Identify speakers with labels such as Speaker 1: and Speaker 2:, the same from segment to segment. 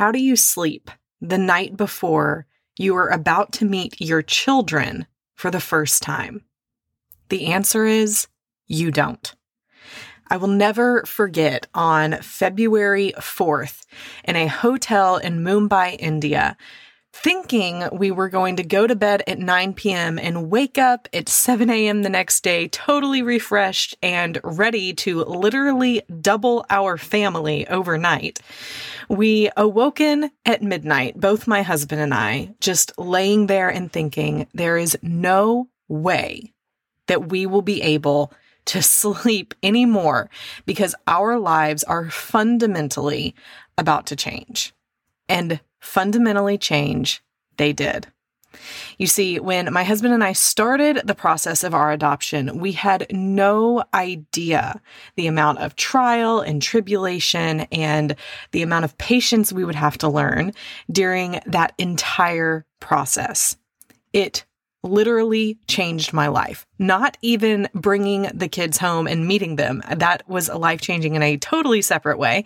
Speaker 1: how do you sleep the night before you are about to meet your children for the first time? The answer is you don't. I will never forget on February 4th in a hotel in Mumbai, India, thinking we were going to go to bed at 9 p.m. and wake up at 7 a.m. the next day, totally refreshed and ready to literally double our family overnight. We awoken at midnight, both my husband and I, just laying there and thinking there is no way that we will be able to sleep anymore because our lives are fundamentally about to change. And fundamentally change they did. You see, when my husband and I started the process of our adoption, we had no idea the amount of trial and tribulation and the amount of patience we would have to learn during that entire process. It literally changed my life. Not even bringing the kids home and meeting them. That was life changing in a totally separate way.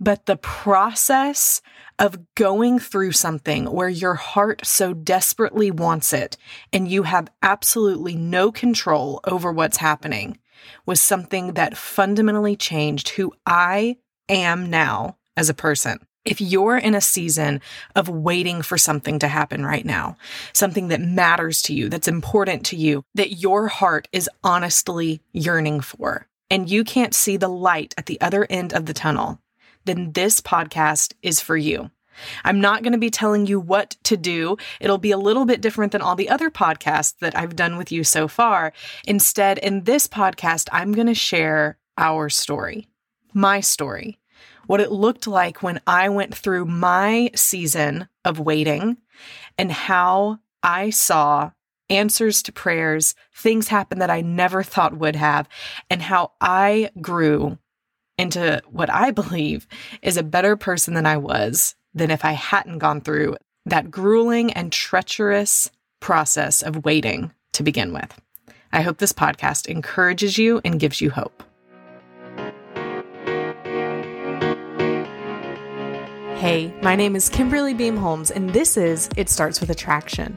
Speaker 1: But the process of going through something where your heart so desperately wants it and you have absolutely no control over what's happening was something that fundamentally changed who I am now as a person. If you're in a season of waiting for something to happen right now, something that matters to you, that's important to you, that your heart is honestly yearning for, and you can't see the light at the other end of the tunnel, then this podcast is for you. I'm not going to be telling you what to do. It'll be a little bit different than all the other podcasts that I've done with you so far. Instead, in this podcast, I'm going to share our story, my story, what it looked like when I went through my season of waiting and how I saw answers to prayers, things happen that I never thought would have, and how I grew into what I believe is a better person than I was than if I hadn't gone through that grueling and treacherous process of waiting to begin with. I hope this podcast encourages you and gives you hope. Hey, my name is Kimberly Beam Holmes, and this is It Starts with Attraction,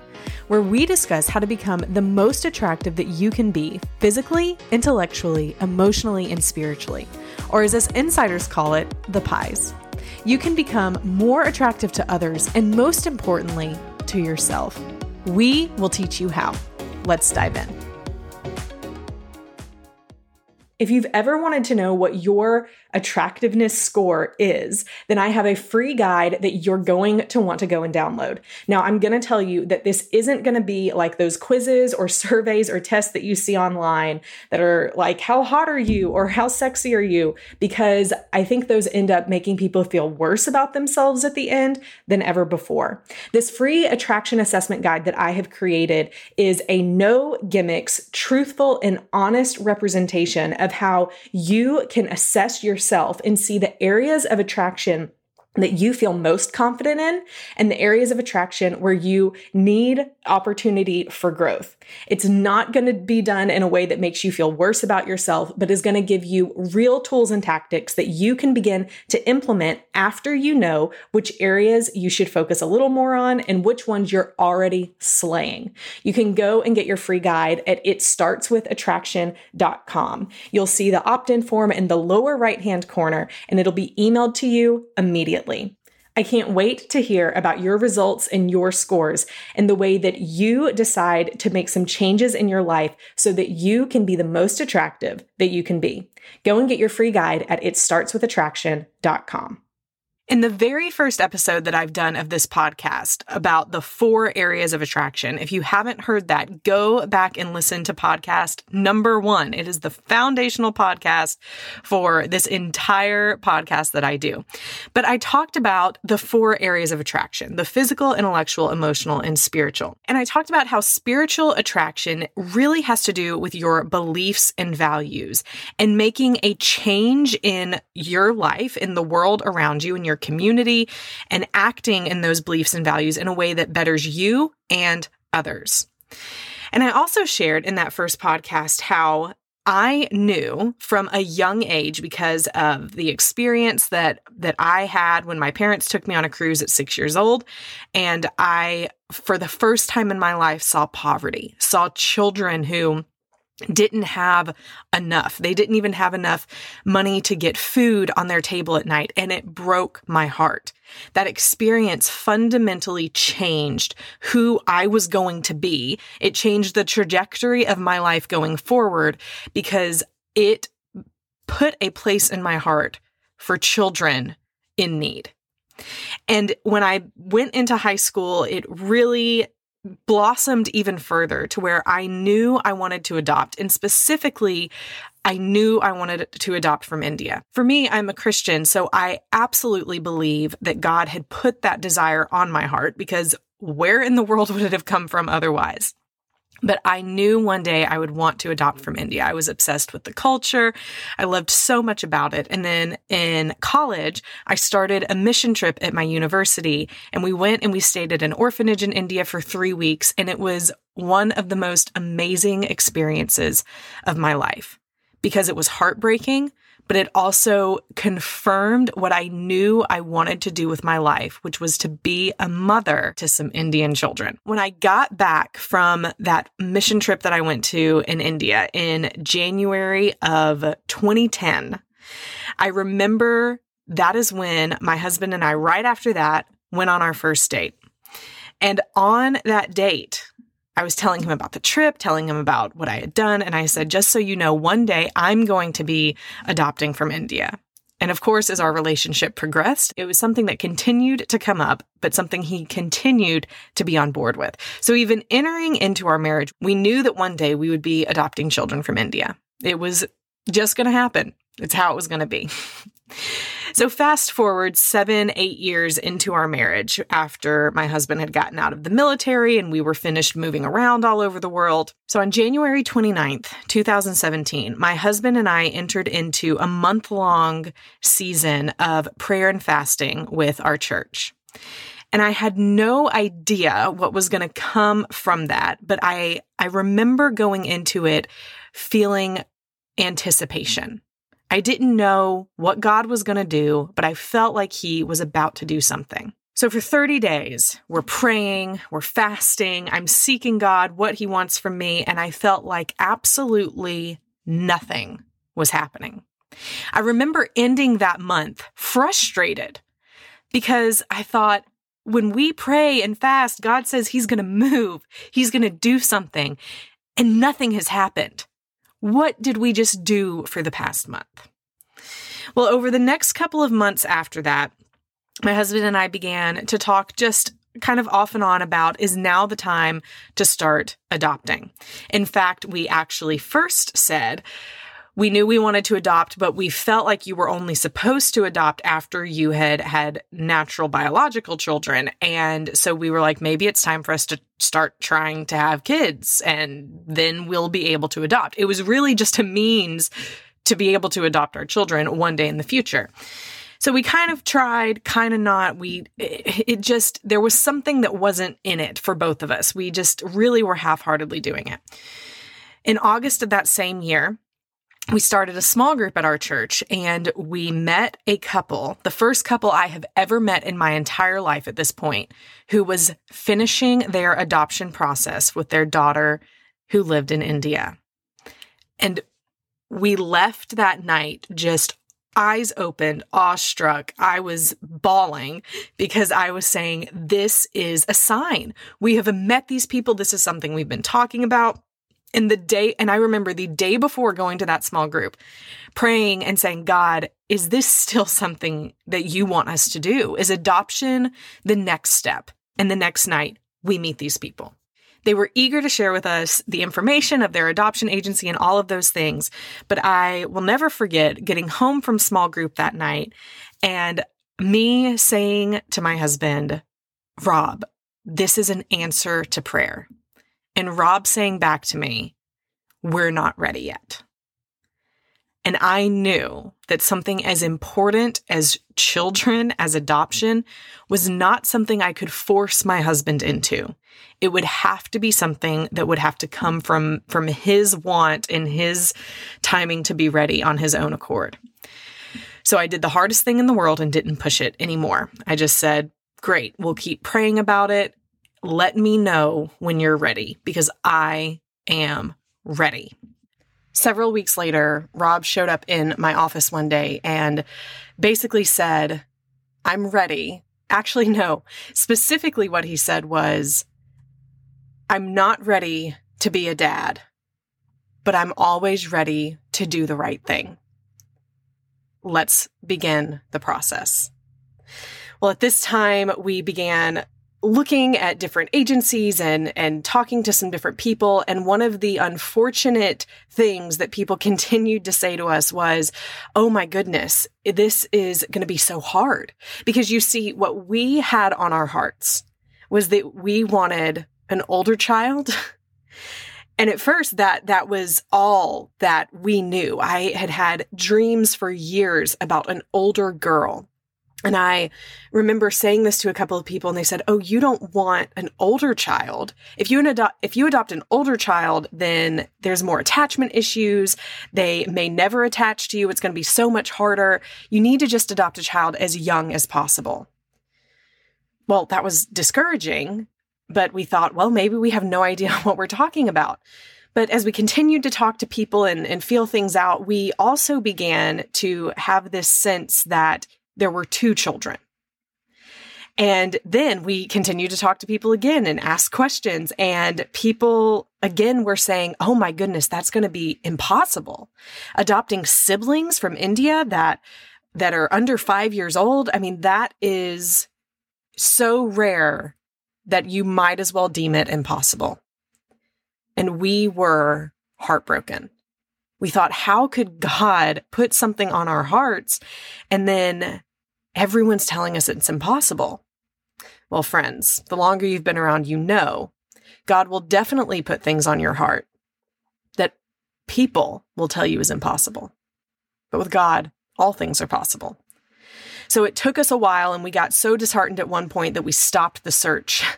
Speaker 1: where we discuss how to become the most attractive that you can be physically, intellectually, emotionally, and spiritually, or as us insiders call it, the PIES you can become more attractive to others and, most importantly, to yourself. We will teach you how. Let's dive in. If you've ever wanted to know what your attractiveness score is, then I have a free guide that you're going to want to go and download. Now, I'm going to tell you that this isn't going to be like those quizzes or surveys or tests that you see online that are like, how hot are you or how sexy are you? Because I think those end up making people feel worse about themselves at the end than ever before. This free attraction assessment guide that I have created is a no gimmicks, truthful, and honest representation of how you can assess yourself and see the areas of attraction that you feel most confident in and the areas of attraction where you need opportunity for growth. It's not going to be done in a way that makes you feel worse about yourself, but is going to give you real tools and tactics that you can begin to implement after you know which areas you should focus a little more on and which ones you're already slaying. You can go and get your free guide at itstartswithattraction.com. You'll see the opt-in form in the lower right-hand corner and it'll be emailed to you immediately immediately. I can't wait to hear about your results and your scores and the way that you decide to make some changes in your life so that you can be the most attractive that you can be. Go and get your free guide at itstartswithattraction.com. In the very first episode that I've done of this podcast about the four areas of attraction, if you haven't heard that, go back and listen to podcast number one. It is the foundational podcast for this entire podcast that I do. But I talked about the four areas of attraction the physical, intellectual, emotional, and spiritual. And I talked about how spiritual attraction really has to do with your beliefs and values and making a change in your life, in the world around you, in your community and acting in those beliefs and values in a way that betters you and others. And I also shared in that first podcast how I knew from a young age because of the experience that that I had when my parents took me on a cruise at 6 years old and I for the first time in my life saw poverty, saw children who didn't have enough. They didn't even have enough money to get food on their table at night. And it broke my heart. That experience fundamentally changed who I was going to be. It changed the trajectory of my life going forward because it put a place in my heart for children in need. And when I went into high school, it really blossomed even further to where I knew I wanted to adopt. And specifically, I knew I wanted to adopt from India. For me, I'm a Christian, so I absolutely believe that God had put that desire on my heart because where in the world would it have come from otherwise? But I knew one day I would want to adopt from India. I was obsessed with the culture. I loved so much about it. And then in college, I started a mission trip at my university and we went and we stayed at an orphanage in India for three weeks. And it was one of the most amazing experiences of my life because it was heartbreaking, but it also confirmed what I knew I wanted to do with my life, which was to be a mother to some Indian children. When I got back from that mission trip that I went to in India in January of 2010, I remember that is when my husband and I, right after that, went on our first date. And on that date, I was telling him about the trip, telling him about what I had done. And I said, just so you know, one day I'm going to be adopting from India. And of course, as our relationship progressed, it was something that continued to come up, but something he continued to be on board with. So even entering into our marriage, we knew that one day we would be adopting children from India. It was just going to happen. It's how it was going to be. So, fast forward seven, eight years into our marriage after my husband had gotten out of the military and we were finished moving around all over the world. So, on January 29th, 2017, my husband and I entered into a month long season of prayer and fasting with our church. And I had no idea what was going to come from that, but I, I remember going into it feeling anticipation. I didn't know what God was going to do, but I felt like He was about to do something. So for 30 days, we're praying, we're fasting, I'm seeking God, what He wants from me, and I felt like absolutely nothing was happening. I remember ending that month frustrated because I thought, when we pray and fast, God says He's going to move, He's going to do something, and nothing has happened. What did we just do for the past month? Well, over the next couple of months after that, my husband and I began to talk just kind of off and on about is now the time to start adopting. In fact, we actually first said, we knew we wanted to adopt, but we felt like you were only supposed to adopt after you had had natural biological children. And so we were like, maybe it's time for us to start trying to have kids and then we'll be able to adopt. It was really just a means to be able to adopt our children one day in the future. So we kind of tried, kind of not. We, it just, there was something that wasn't in it for both of us. We just really were half heartedly doing it. In August of that same year, we started a small group at our church and we met a couple, the first couple I have ever met in my entire life at this point, who was finishing their adoption process with their daughter who lived in India. And we left that night just eyes opened, awestruck. I was bawling because I was saying, This is a sign. We have met these people. This is something we've been talking about. And the day, and I remember the day before going to that small group, praying and saying, God, is this still something that you want us to do? Is adoption the next step? And the next night, we meet these people. They were eager to share with us the information of their adoption agency and all of those things. But I will never forget getting home from small group that night and me saying to my husband, Rob, this is an answer to prayer and Rob saying back to me, We're not ready yet. And I knew that something as important as children, as adoption, was not something I could force my husband into. It would have to be something that would have to come from, from his want and his timing to be ready on his own accord. So I did the hardest thing in the world and didn't push it anymore. I just said, great, we'll keep praying about it. Let me know when you're ready because I am ready. Several weeks later, Rob showed up in my office one day and basically said, I'm ready. Actually, no. Specifically, what he said was, I'm not ready to be a dad, but I'm always ready to do the right thing. Let's begin the process. Well, at this time, we began looking at different agencies and and talking to some different people. And one of the unfortunate things that people continued to say to us was oh my goodness this is going to be so hard. Because you see what we had on our hearts was that we wanted an older child. And at first that that was all that we knew. I had had dreams for years about an older girl and I remember saying this to a couple of people and they said, "Oh, you don't want an older child. If you adopt if you adopt an older child, then there's more attachment issues. They may never attach to you. It's going to be so much harder. You need to just adopt a child as young as possible." Well, that was discouraging, but we thought, well, maybe we have no idea what we're talking about. But as we continued to talk to people and, and feel things out, we also began to have this sense that there were two children. And then we continued to talk to people again and ask questions. And people again were saying, Oh my goodness, that's going to be impossible. Adopting siblings from India that, that are under five years old. I mean, that is so rare that you might as well deem it impossible. And we were heartbroken. We thought, how could God put something on our hearts and then everyone's telling us it's impossible? Well, friends, the longer you've been around, you know God will definitely put things on your heart that people will tell you is impossible. But with God, all things are possible. So it took us a while and we got so disheartened at one point that we stopped the search.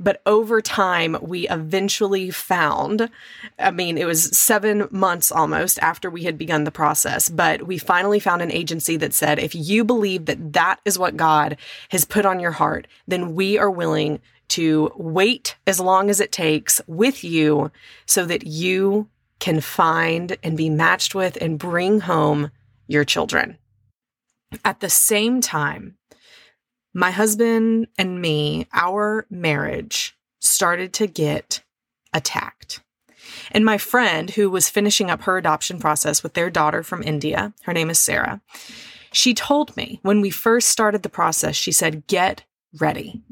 Speaker 1: But over time, we eventually found, I mean, it was seven months almost after we had begun the process, but we finally found an agency that said, if you believe that that is what God has put on your heart, then we are willing to wait as long as it takes with you so that you can find and be matched with and bring home your children. At the same time, my husband and me, our marriage started to get attacked. And my friend, who was finishing up her adoption process with their daughter from India, her name is Sarah, she told me when we first started the process, she said, Get ready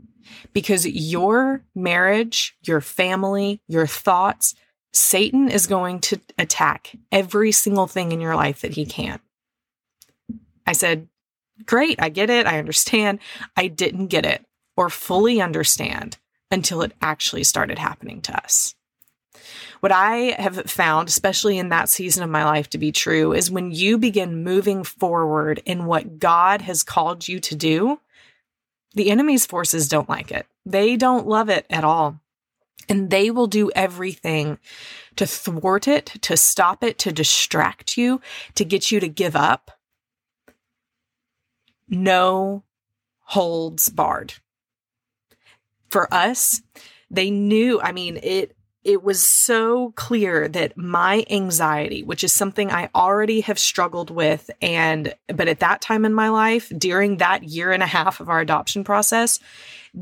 Speaker 1: because your marriage, your family, your thoughts, Satan is going to attack every single thing in your life that he can. I said, Great, I get it. I understand. I didn't get it or fully understand until it actually started happening to us. What I have found, especially in that season of my life, to be true is when you begin moving forward in what God has called you to do, the enemy's forces don't like it. They don't love it at all. And they will do everything to thwart it, to stop it, to distract you, to get you to give up no holds barred. For us, they knew, I mean, it it was so clear that my anxiety, which is something I already have struggled with and but at that time in my life, during that year and a half of our adoption process,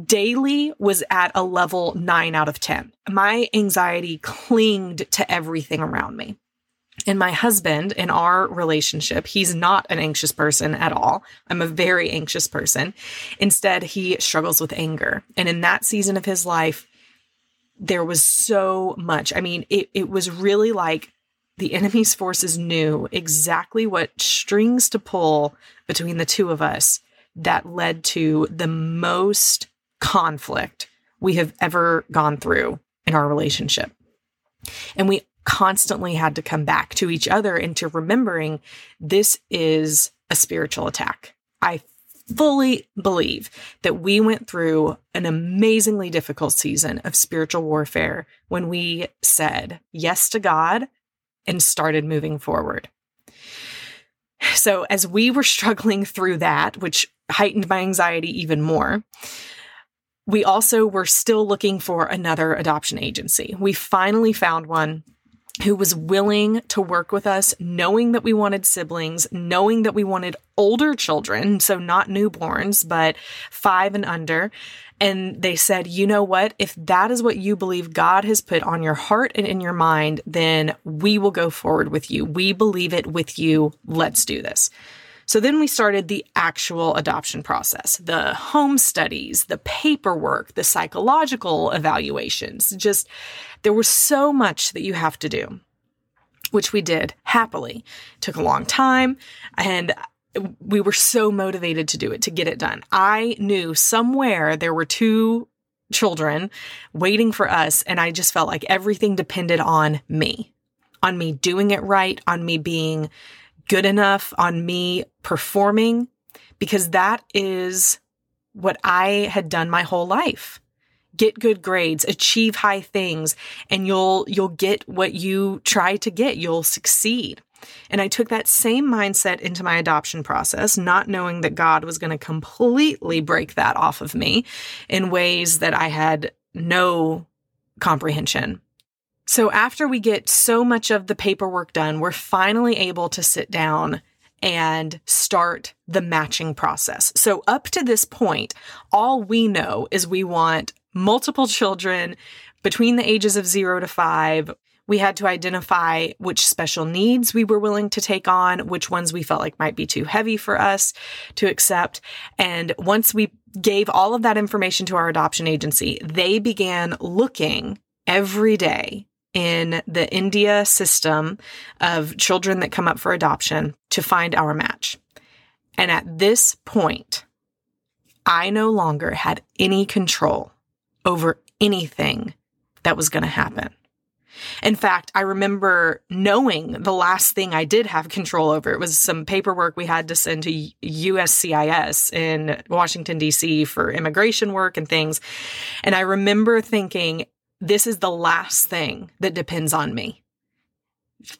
Speaker 1: daily was at a level 9 out of 10. My anxiety clinged to everything around me. And my husband in our relationship, he's not an anxious person at all. I'm a very anxious person. Instead, he struggles with anger. And in that season of his life, there was so much. I mean, it, it was really like the enemy's forces knew exactly what strings to pull between the two of us that led to the most conflict we have ever gone through in our relationship. And we constantly had to come back to each other and to remembering this is a spiritual attack. I fully believe that we went through an amazingly difficult season of spiritual warfare when we said yes to God and started moving forward. So, as we were struggling through that, which heightened my anxiety even more, we also were still looking for another adoption agency. We finally found one who was willing to work with us, knowing that we wanted siblings, knowing that we wanted older children, so not newborns, but five and under. And they said, you know what? If that is what you believe God has put on your heart and in your mind, then we will go forward with you. We believe it with you. Let's do this. So then we started the actual adoption process the home studies, the paperwork, the psychological evaluations. Just there was so much that you have to do, which we did happily. It took a long time and we were so motivated to do it, to get it done. I knew somewhere there were two children waiting for us, and I just felt like everything depended on me, on me doing it right, on me being good enough on me performing because that is what I had done my whole life. Get good grades, achieve high things, and you'll you'll get what you try to get. You'll succeed. And I took that same mindset into my adoption process, not knowing that God was going to completely break that off of me in ways that I had no comprehension. So after we get so much of the paperwork done, we're finally able to sit down and start the matching process. So up to this point, all we know is we want multiple children between the ages of zero to five. We had to identify which special needs we were willing to take on, which ones we felt like might be too heavy for us to accept. And once we gave all of that information to our adoption agency, they began looking every day in the India system of children that come up for adoption to find our match. And at this point, I no longer had any control over anything that was going to happen. In fact, I remember knowing the last thing I did have control over. It was some paperwork we had to send to USCIS in Washington, D.C. for immigration work and things. And I remember thinking, this is the last thing that depends on me.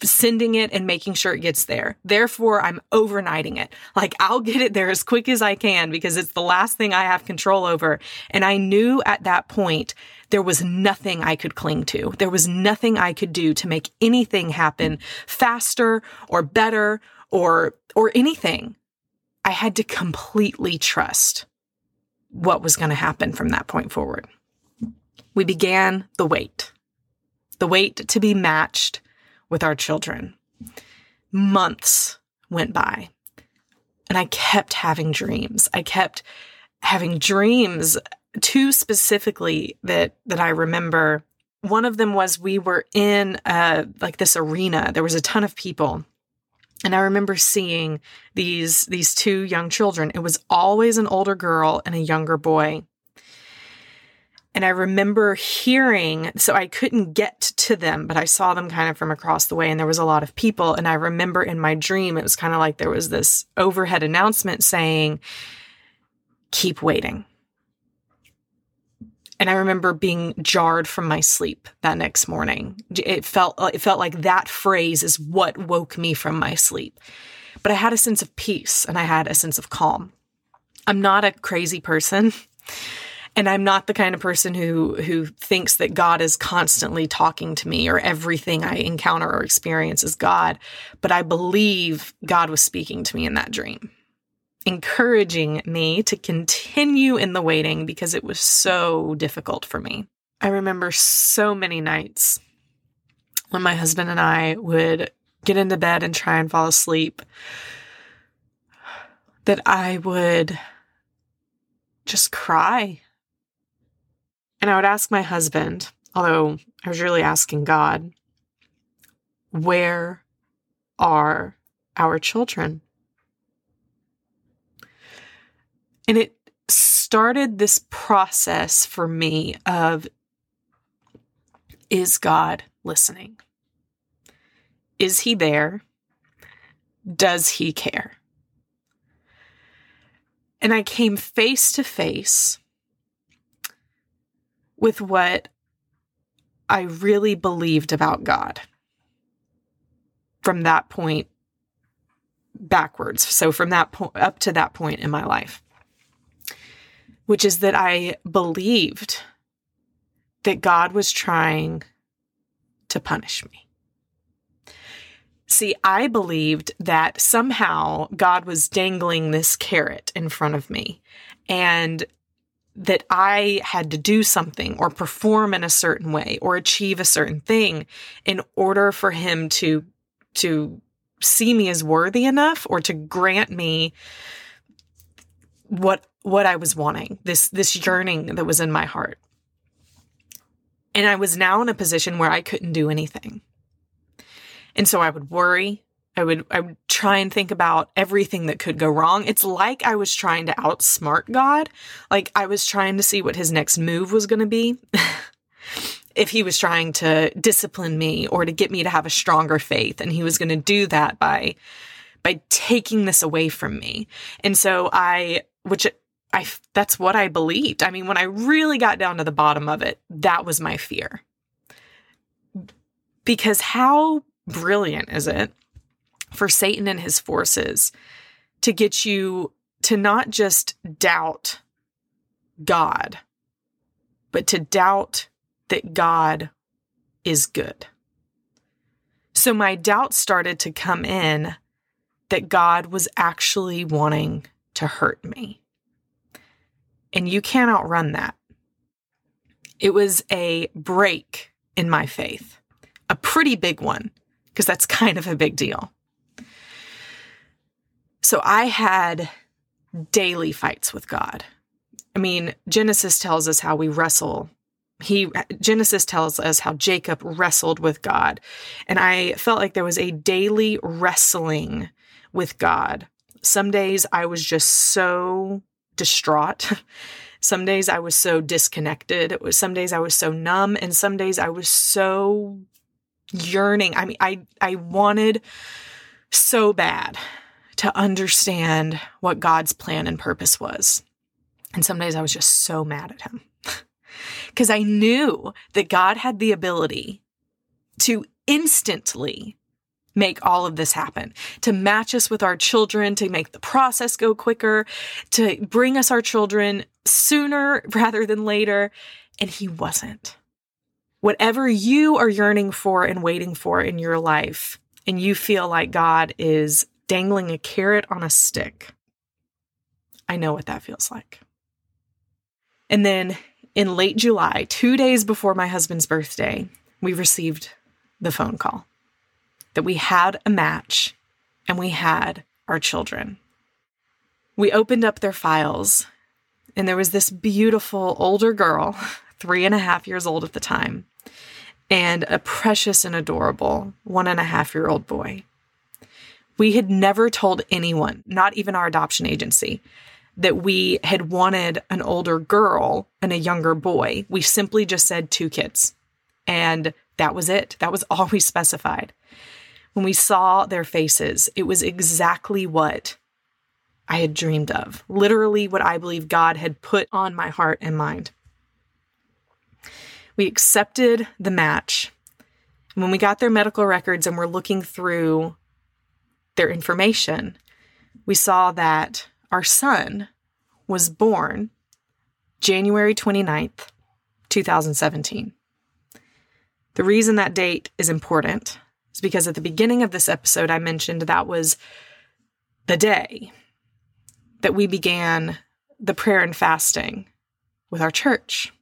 Speaker 1: Sending it and making sure it gets there. Therefore, I'm overnighting it. Like I'll get it there as quick as I can because it's the last thing I have control over. And I knew at that point there was nothing I could cling to. There was nothing I could do to make anything happen faster or better or, or anything. I had to completely trust what was going to happen from that point forward we began the wait, the wait to be matched with our children. Months went by and I kept having dreams. I kept having dreams, two specifically that, that I remember. One of them was we were in uh, like this arena. There was a ton of people. And I remember seeing these these two young children. It was always an older girl and a younger boy. And I remember hearing, so I couldn't get to them, but I saw them kind of from across the way and there was a lot of people. And I remember in my dream, it was kind of like there was this overhead announcement saying, keep waiting. And I remember being jarred from my sleep that next morning. It felt, it felt like that phrase is what woke me from my sleep. But I had a sense of peace and I had a sense of calm. I'm not a crazy person. And I'm not the kind of person who who thinks that God is constantly talking to me or everything I encounter or experience is God, but I believe God was speaking to me in that dream, encouraging me to continue in the waiting because it was so difficult for me. I remember so many nights when my husband and I would get into bed and try and fall asleep that I would just cry and I would ask my husband, although I was really asking God, where are our children? And it started this process for me of is God listening? Is he there? Does he care? And I came face to face with what I really believed about God from that point backwards. So from that point up to that point in my life, which is that I believed that God was trying to punish me. See, I believed that somehow God was dangling this carrot in front of me and that I had to do something or perform in a certain way or achieve a certain thing in order for him to to see me as worthy enough or to grant me what what I was wanting, this this yearning that was in my heart. And I was now in a position where I couldn't do anything. And so I would worry. I would I would try and think about everything that could go wrong. It's like I was trying to outsmart God. Like I was trying to see what his next move was going to be. if he was trying to discipline me or to get me to have a stronger faith and he was going to do that by by taking this away from me. And so I which I that's what I believed. I mean, when I really got down to the bottom of it, that was my fear. Because how brilliant is it for Satan and his forces to get you to not just doubt God, but to doubt that God is good. So my doubt started to come in that God was actually wanting to hurt me. And you can't outrun that. It was a break in my faith, a pretty big one, because that's kind of a big deal. So I had daily fights with God. I mean, Genesis tells us how we wrestle. He Genesis tells us how Jacob wrestled with God. And I felt like there was a daily wrestling with God. Some days I was just so distraught. some days I was so disconnected. Was some days I was so numb and some days I was so yearning. I mean, I I wanted so bad to understand what God's plan and purpose was. And some days I was just so mad at him because I knew that God had the ability to instantly make all of this happen, to match us with our children, to make the process go quicker, to bring us our children sooner rather than later. And he wasn't. Whatever you are yearning for and waiting for in your life, and you feel like God is dangling a carrot on a stick. I know what that feels like. And then in late July, two days before my husband's birthday, we received the phone call that we had a match and we had our children. We opened up their files, and there was this beautiful older girl, three and a half years old at the time, and a precious and adorable one and a half year old boy. We had never told anyone, not even our adoption agency, that we had wanted an older girl and a younger boy. We simply just said two kids. And that was it. That was all we specified. When we saw their faces, it was exactly what I had dreamed of, literally what I believe God had put on my heart and mind. We accepted the match. When we got their medical records and we're looking through their information, we saw that our son was born January 29th, 2017. The reason that date is important is because at the beginning of this episode, I mentioned that was the day that we began the prayer and fasting with our church.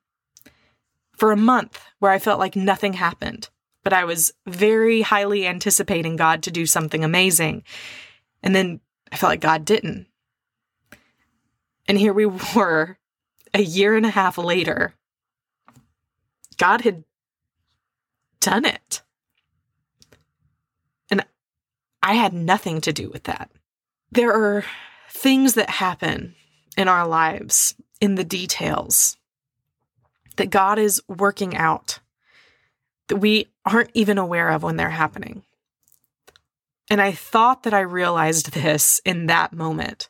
Speaker 1: For a month, where I felt like nothing happened, but I was very highly anticipating God to do something amazing. And then I felt like God didn't. And here we were a year and a half later. God had done it. And I had nothing to do with that. There are things that happen in our lives, in the details, that God is working out that we aren't even aware of when they're happening. And I thought that I realized this in that moment.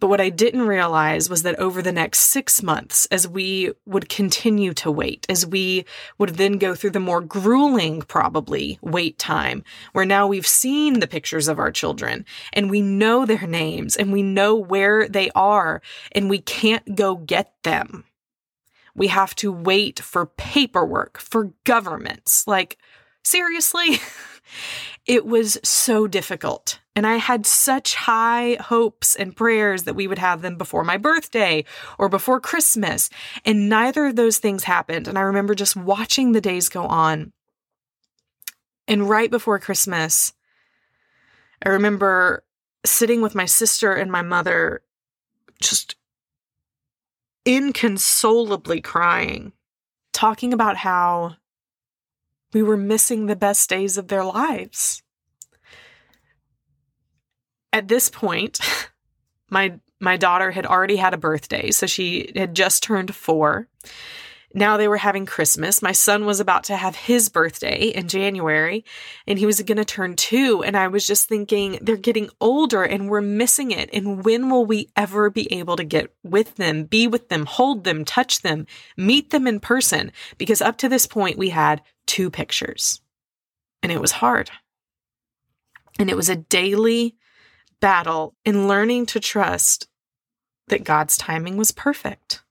Speaker 1: But what I didn't realize was that over the next six months, as we would continue to wait, as we would then go through the more grueling, probably, wait time, where now we've seen the pictures of our children and we know their names and we know where they are and we can't go get them. We have to wait for paperwork, for governments. Like, seriously? it was so difficult. And I had such high hopes and prayers that we would have them before my birthday or before Christmas. And neither of those things happened. And I remember just watching the days go on. And right before Christmas, I remember sitting with my sister and my mother, just inconsolably crying, talking about how we were missing the best days of their lives. At this point, my my daughter had already had a birthday, so she had just turned 4. Now they were having Christmas. My son was about to have his birthday in January and he was going to turn two. And I was just thinking, they're getting older and we're missing it. And when will we ever be able to get with them, be with them, hold them, touch them, meet them in person? Because up to this point, we had two pictures and it was hard. And it was a daily battle in learning to trust that God's timing was perfect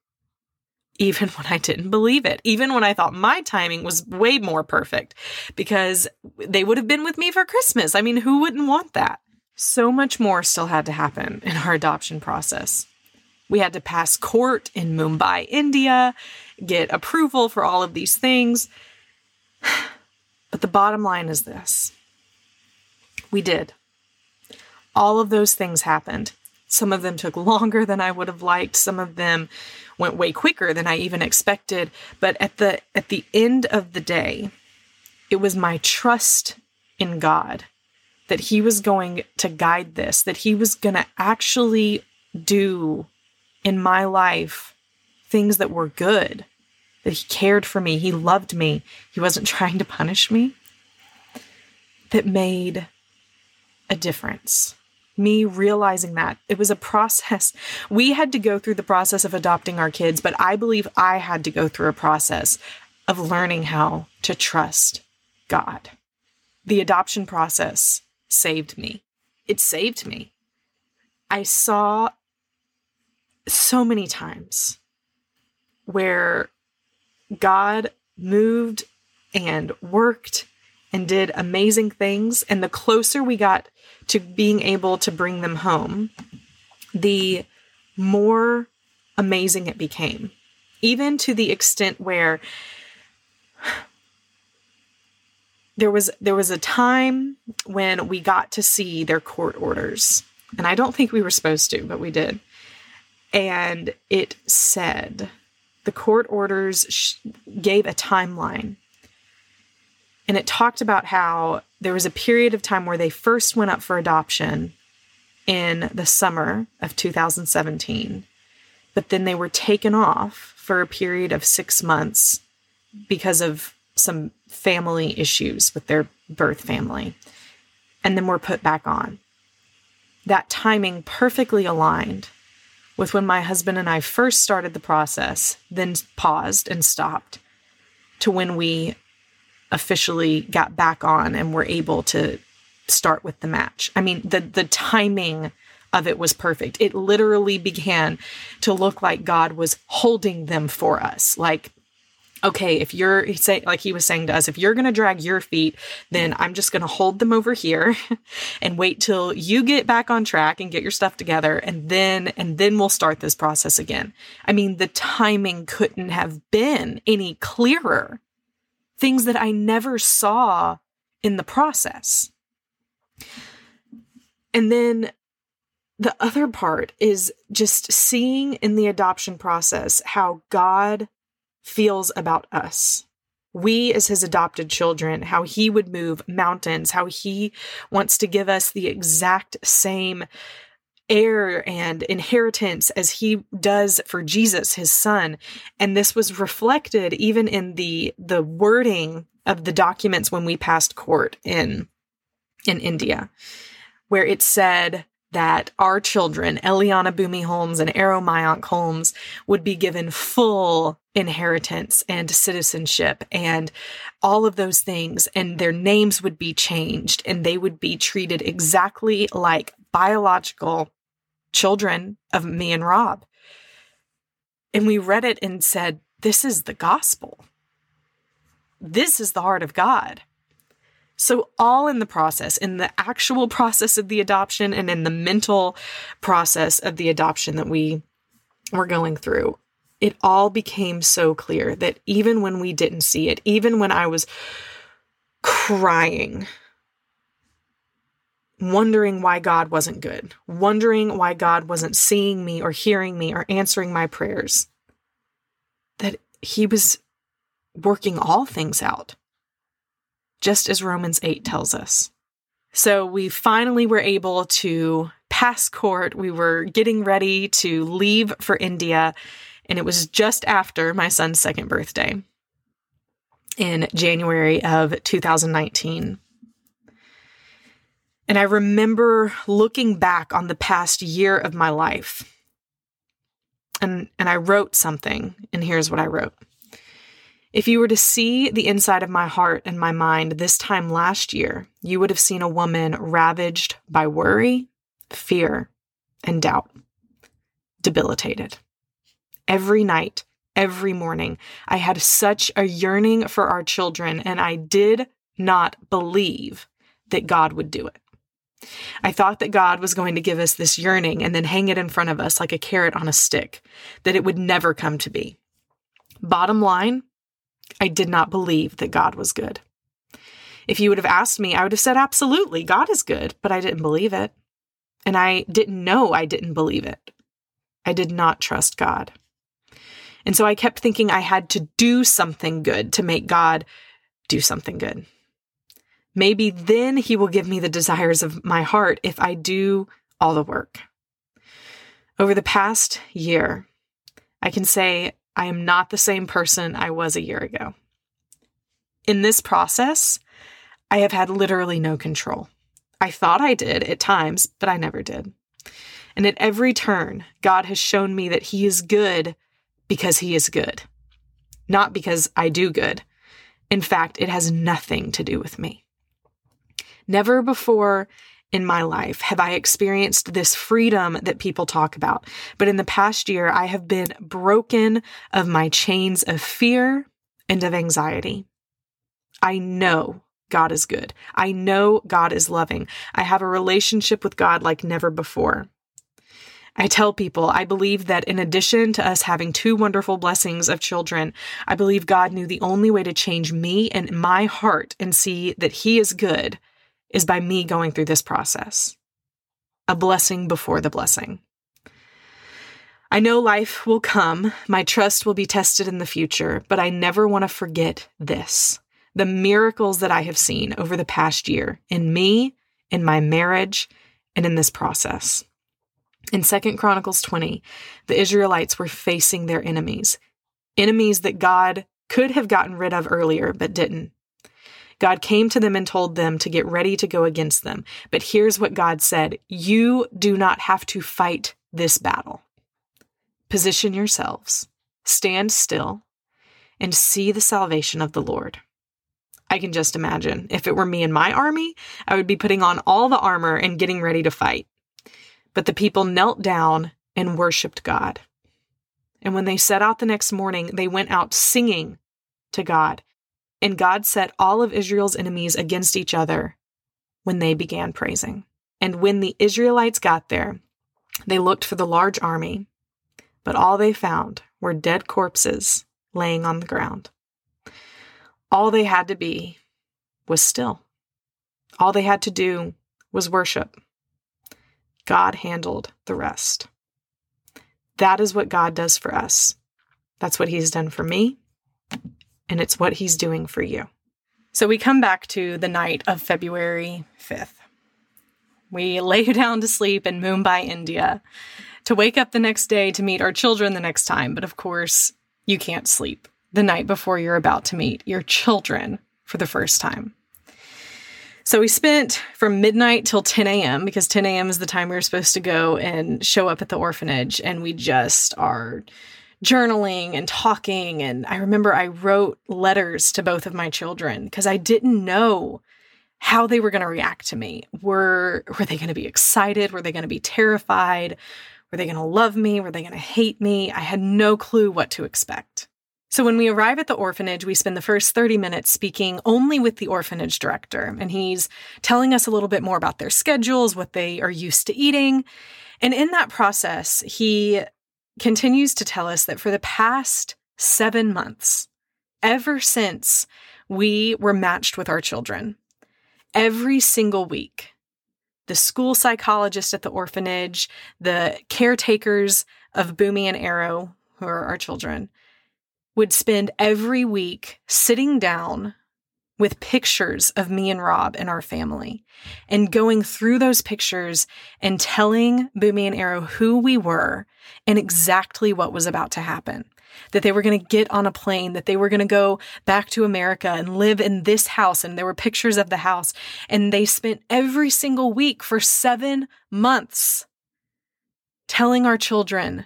Speaker 1: even when I didn't believe it, even when I thought my timing was way more perfect because they would have been with me for Christmas. I mean, who wouldn't want that? So much more still had to happen in our adoption process. We had to pass court in Mumbai, India, get approval for all of these things. But the bottom line is this we did. All of those things happened. Some of them took longer than I would have liked. Some of them went way quicker than I even expected. But at the at the end of the day, it was my trust in God that He was going to guide this, that He was going to actually do in my life things that were good, that He cared for me, He loved me, He wasn't trying to punish me, that made a difference me realizing that it was a process. We had to go through the process of adopting our kids, but I believe I had to go through a process of learning how to trust God. The adoption process saved me. It saved me. I saw so many times where God moved and worked and did amazing things. And the closer we got to being able to bring them home, the more amazing it became. Even to the extent where there was there was a time when we got to see their court orders. And I don't think we were supposed to, but we did. And it said the court orders sh- gave a timeline and it talked about how there was a period of time where they first went up for adoption in the summer of 2017, but then they were taken off for a period of six months because of some family issues with their birth family, and then were put back on. That timing perfectly aligned with when my husband and I first started the process, then paused and stopped, to when we officially got back on and were able to start with the match. I mean, the the timing of it was perfect. It literally began to look like God was holding them for us. Like, okay, if you're say like he was saying to us, if you're gonna drag your feet, then I'm just gonna hold them over here and wait till you get back on track and get your stuff together, and then and then we'll start this process again. I mean, the timing couldn't have been any clearer things that I never saw in the process. And then the other part is just seeing in the adoption process how God feels about us. We, as his adopted children, how he would move mountains, how he wants to give us the exact same heir and inheritance as he does for Jesus his son. And this was reflected even in the the wording of the documents when we passed court in in India, where it said that our children, Eliana Bumi Holmes and Arrow Mayank Holmes, would be given full inheritance and citizenship and all of those things, and their names would be changed and they would be treated exactly like biological children of me and Rob. And we read it and said, This is the gospel. This is the heart of God. So, all in the process, in the actual process of the adoption and in the mental process of the adoption that we were going through, it all became so clear that even when we didn't see it, even when I was crying, wondering why God wasn't good, wondering why God wasn't seeing me or hearing me or answering my prayers, that He was working all things out just as Romans 8 tells us. So we finally were able to pass court. We were getting ready to leave for India, and it was just after my son's second birthday in January of 2019. And I remember looking back on the past year of my life. And, and I wrote something, and here's what I wrote. If you were to see the inside of my heart and my mind this time last year, you would have seen a woman ravaged by worry, fear, and doubt, debilitated. Every night, every morning, I had such a yearning for our children, and I did not believe that God would do it. I thought that God was going to give us this yearning and then hang it in front of us like a carrot on a stick, that it would never come to be. Bottom line, I did not believe that God was good. If you would have asked me, I would have said, absolutely, God is good, but I didn't believe it. And I didn't know I didn't believe it. I did not trust God. And so I kept thinking I had to do something good to make God do something good. Maybe then he will give me the desires of my heart if I do all the work. Over the past year, I can say I am not the same person I was a year ago. In this process, I have had literally no control. I thought I did at times, but I never did. And at every turn, God has shown me that He is good because He is good, not because I do good. In fact, it has nothing to do with me. Never before in my life have I experienced this freedom that people talk about. But in the past year, I have been broken of my chains of fear and of anxiety. I know God is good. I know God is loving. I have a relationship with God like never before. I tell people, I believe that in addition to us having two wonderful blessings of children, I believe God knew the only way to change me and my heart and see that He is good is by me going through this process. A blessing before the blessing. I know life will come, my trust will be tested in the future, but I never want to forget this the miracles that I have seen over the past year in me, in my marriage, and in this process. In 2 Chronicles 20, the Israelites were facing their enemies, enemies that God could have gotten rid of earlier but didn't. God came to them and told them to get ready to go against them. But here's what God said You do not have to fight this battle. Position yourselves, stand still, and see the salvation of the Lord. I can just imagine if it were me and my army, I would be putting on all the armor and getting ready to fight. But the people knelt down and worshiped God. And when they set out the next morning, they went out singing to God and God set all of Israel's enemies against each other when they began praising. And when the Israelites got there, they looked for the large army, but all they found were dead corpses laying on the ground. All they had to be was still. All they had to do was worship. God handled the rest. That is what God does for us. That's what He's done for me and it's what He's doing for you. So we come back to the night of February 5th. We lay down to sleep in Mumbai, India, to wake up the next day to meet our children the next time. But of course, you can't sleep the night before you're about to meet your children for the first time. So we spent from midnight till 10 a.m. because 10 a.m. is the time we were supposed to go and show up at the orphanage. And we just are journaling and talking. And I remember I wrote letters to both of my children because I didn't know how they were going to react to me. Were, were they going to be excited? Were they going to be terrified? Were they going to love me? Were they going to hate me? I had no clue what to expect. So when we arrive at the orphanage, we spend the first 30 minutes speaking only with the orphanage director, and he's telling us a little bit more about their schedules, what they are used to eating. And in that process, he continues to tell us that for the past seven months, ever since we were matched with our children, every single week, the school psychologist at the orphanage, the caretakers of Boomy and Arrow, who are our children, would spend every week sitting down with pictures of me and Rob and our family and going through those pictures and telling Boomy and Arrow who we were and exactly what was about to happen. That they were going to get on a plane, that they were going to go back to America and live in this house. And there were pictures of the house. And they spent every single week for seven months telling our children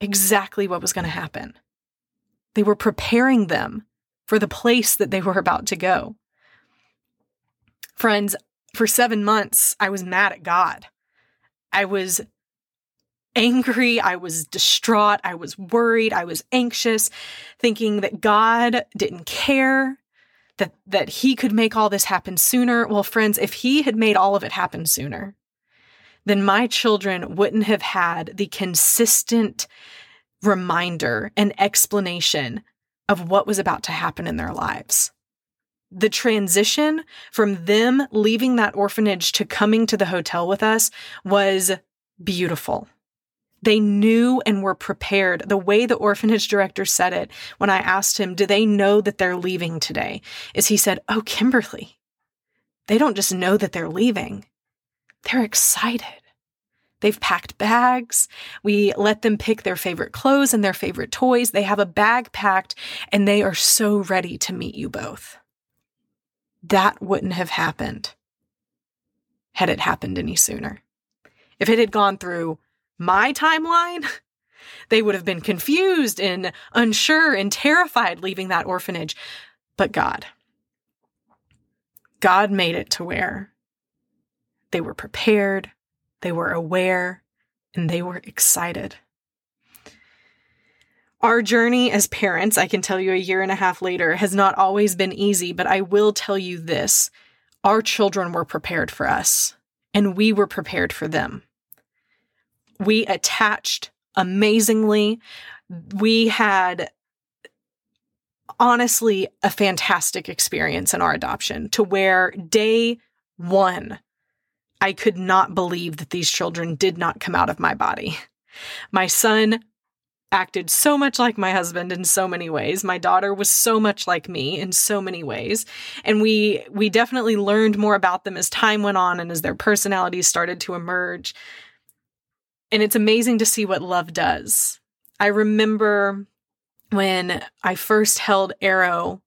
Speaker 1: exactly what was going to happen. They were preparing them for the place that they were about to go. Friends, for seven months, I was mad at God. I was angry. I was distraught. I was worried. I was anxious, thinking that God didn't care, that, that He could make all this happen sooner. Well, friends, if He had made all of it happen sooner, then my children wouldn't have had the consistent reminder and explanation of what was about to happen in their lives. The transition from them leaving that orphanage to coming to the hotel with us was beautiful. They knew and were prepared. The way the orphanage director said it when I asked him, Do they know that they're leaving today? is he said, Oh, Kimberly, they don't just know that they're leaving, they're excited. They've packed bags. We let them pick their favorite clothes and their favorite toys. They have a bag packed and they are so ready to meet you both. That wouldn't have happened had it happened any sooner. If it had gone through my timeline, they would have been confused and unsure and terrified leaving that orphanage. But God, God made it to where they were prepared, they were aware, and they were excited. Our journey as parents, I can tell you a year and a half later, has not always been easy, but I will tell you this our children were prepared for us, and we were prepared for them. We attached amazingly. We had honestly a fantastic experience in our adoption to where day one, I could not believe that these children did not come out of my body. My son acted so much like my husband in so many ways. My daughter was so much like me in so many ways. And we we definitely learned more about them as time went on and as their personalities started to emerge. And it's amazing to see what love does. I remember when I first held Arrow,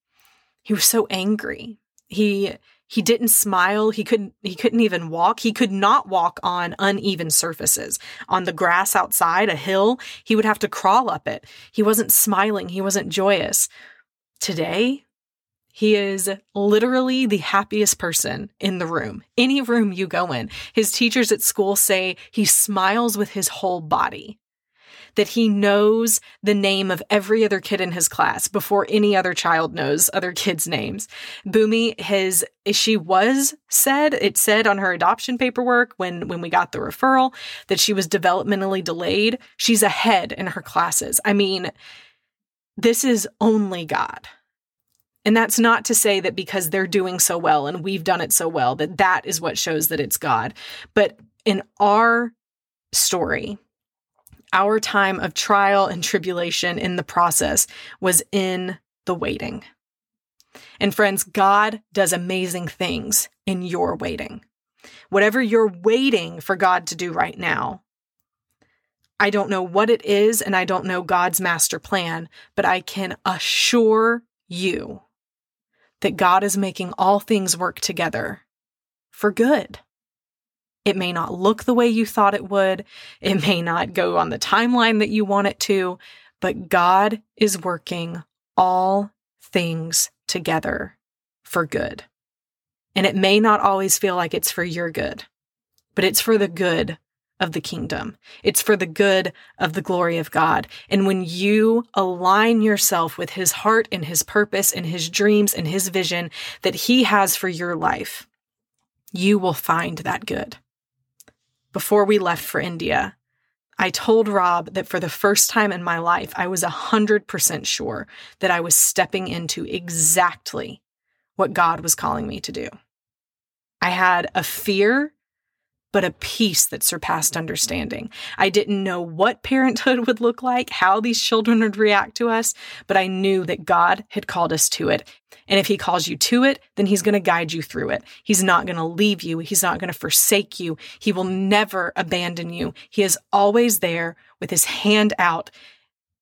Speaker 1: he was so angry. He he didn't smile. He couldn't he couldn't even walk. He could not walk on uneven surfaces. On the grass outside, a hill, he would have to crawl up it. He wasn't smiling. He wasn't joyous. Today, he is literally the happiest person in the room. Any room you go in. His teachers at school say he smiles with his whole body that he knows the name of every other kid in his class before any other child knows other kids' names. Boomy, his she was said, it said on her adoption paperwork when when we got the referral that she was developmentally delayed. She's ahead in her classes. I mean, this is only God. And that's not to say that because they're doing so well and we've done it so well that that is what shows that it's God. But in our story, our time of trial and tribulation in the process was in the waiting. And friends, God does amazing things in your waiting. Whatever you're waiting for God to do right now, I don't know what it is and I don't know God's master plan, but I can assure you that God is making all things work together for good. It may not look the way you thought it would. It may not go on the timeline that you want it to, but God is working all things together for good. And it may not always feel like it's for your good, but it's for the good of the kingdom. It's for the good of the glory of God. And when you align yourself with his heart and his purpose and his dreams and his vision that he has for your life, you will find that good. Before we left for India, I told Rob that for the first time in my life, I was 100% sure that I was stepping into exactly what God was calling me to do. I had a fear but a peace that surpassed understanding. I didn't know what parenthood would look like, how these children would react to us, but I knew that God had called us to it. And if He calls you to it, then He's going to guide you through it. He's not going to leave you. He's not going to forsake you. He will never abandon you. He is always there with His hand out,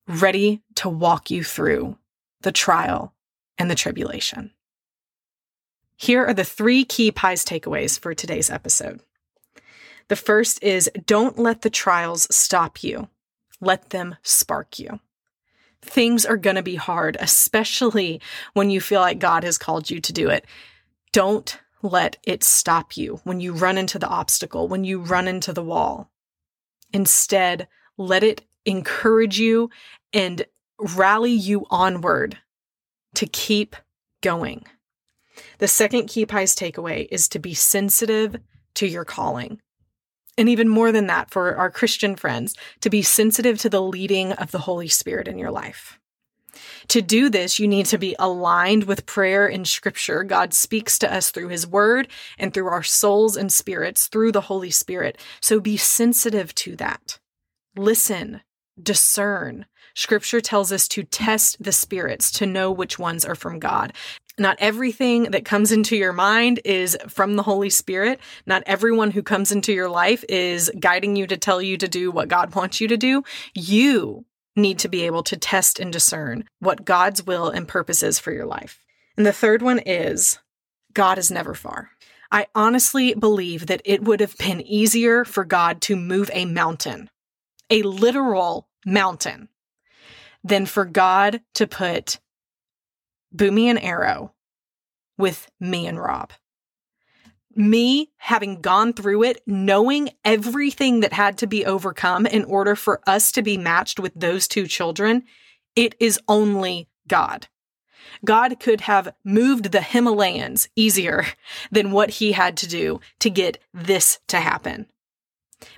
Speaker 1: ready to walk you through the trial and the tribulation. Here are the three key PIES takeaways for today's episode. The first is don't let the trials stop you, let them spark you. Things are going to be hard, especially when you feel like God has called you to do it. Don't let it stop you when you run into the obstacle, when you run into the wall. Instead, let it encourage you and rally you onward to keep going. The second key PIES takeaway is to be sensitive to your calling and even more than that for our Christian friends, to be sensitive to the leading of the Holy Spirit in your life. To do this, you need to be aligned with prayer and scripture. God speaks to us through his word and through our souls and spirits through the Holy Spirit. So be sensitive to that. Listen, discern. Scripture tells us to test the spirits to know which ones are from God. Not everything that comes into your mind is from the Holy Spirit. Not everyone who comes into your life is guiding you to tell you to do what God wants you to do. You need to be able to test and discern what God's will and purpose is for your life. And the third one is God is never far. I honestly believe that it would have been easier for God to move a mountain, a literal mountain, than for God to put Boomy and Arrow with me and Rob. Me having gone through it, knowing everything that had to be overcome in order for us to be matched with those two children, it is only God. God could have moved the Himalayas easier than what he had to do to get this to happen.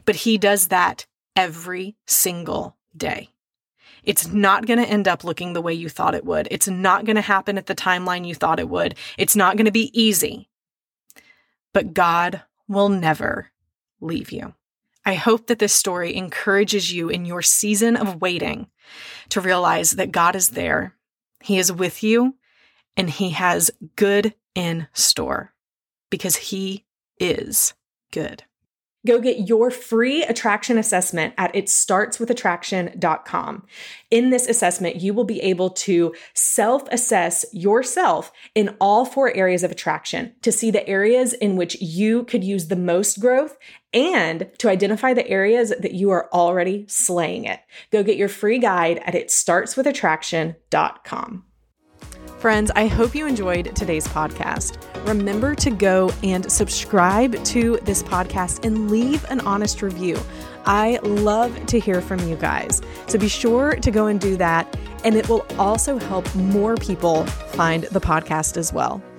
Speaker 1: But he does that every single day. It's not going to end up looking the way you thought it would. It's not going to happen at the timeline you thought it would. It's not going to be easy. But God will never leave you. I hope that this story encourages you in your season of waiting to realize that God is there. He is with you and He has good in store because He is good. Go get your free attraction assessment at itstartswithattraction.com. In this assessment, you will be able to self assess yourself in all four areas of attraction to see the areas in which you could use the most growth and to identify the areas that you are already slaying it. Go get your free guide at itstartswithattraction.com. Friends, I hope you enjoyed today's podcast. Remember to go and subscribe to this podcast and leave an honest review. I love to hear from you guys. So be sure to go and do that. And it will also help more people find the podcast as well.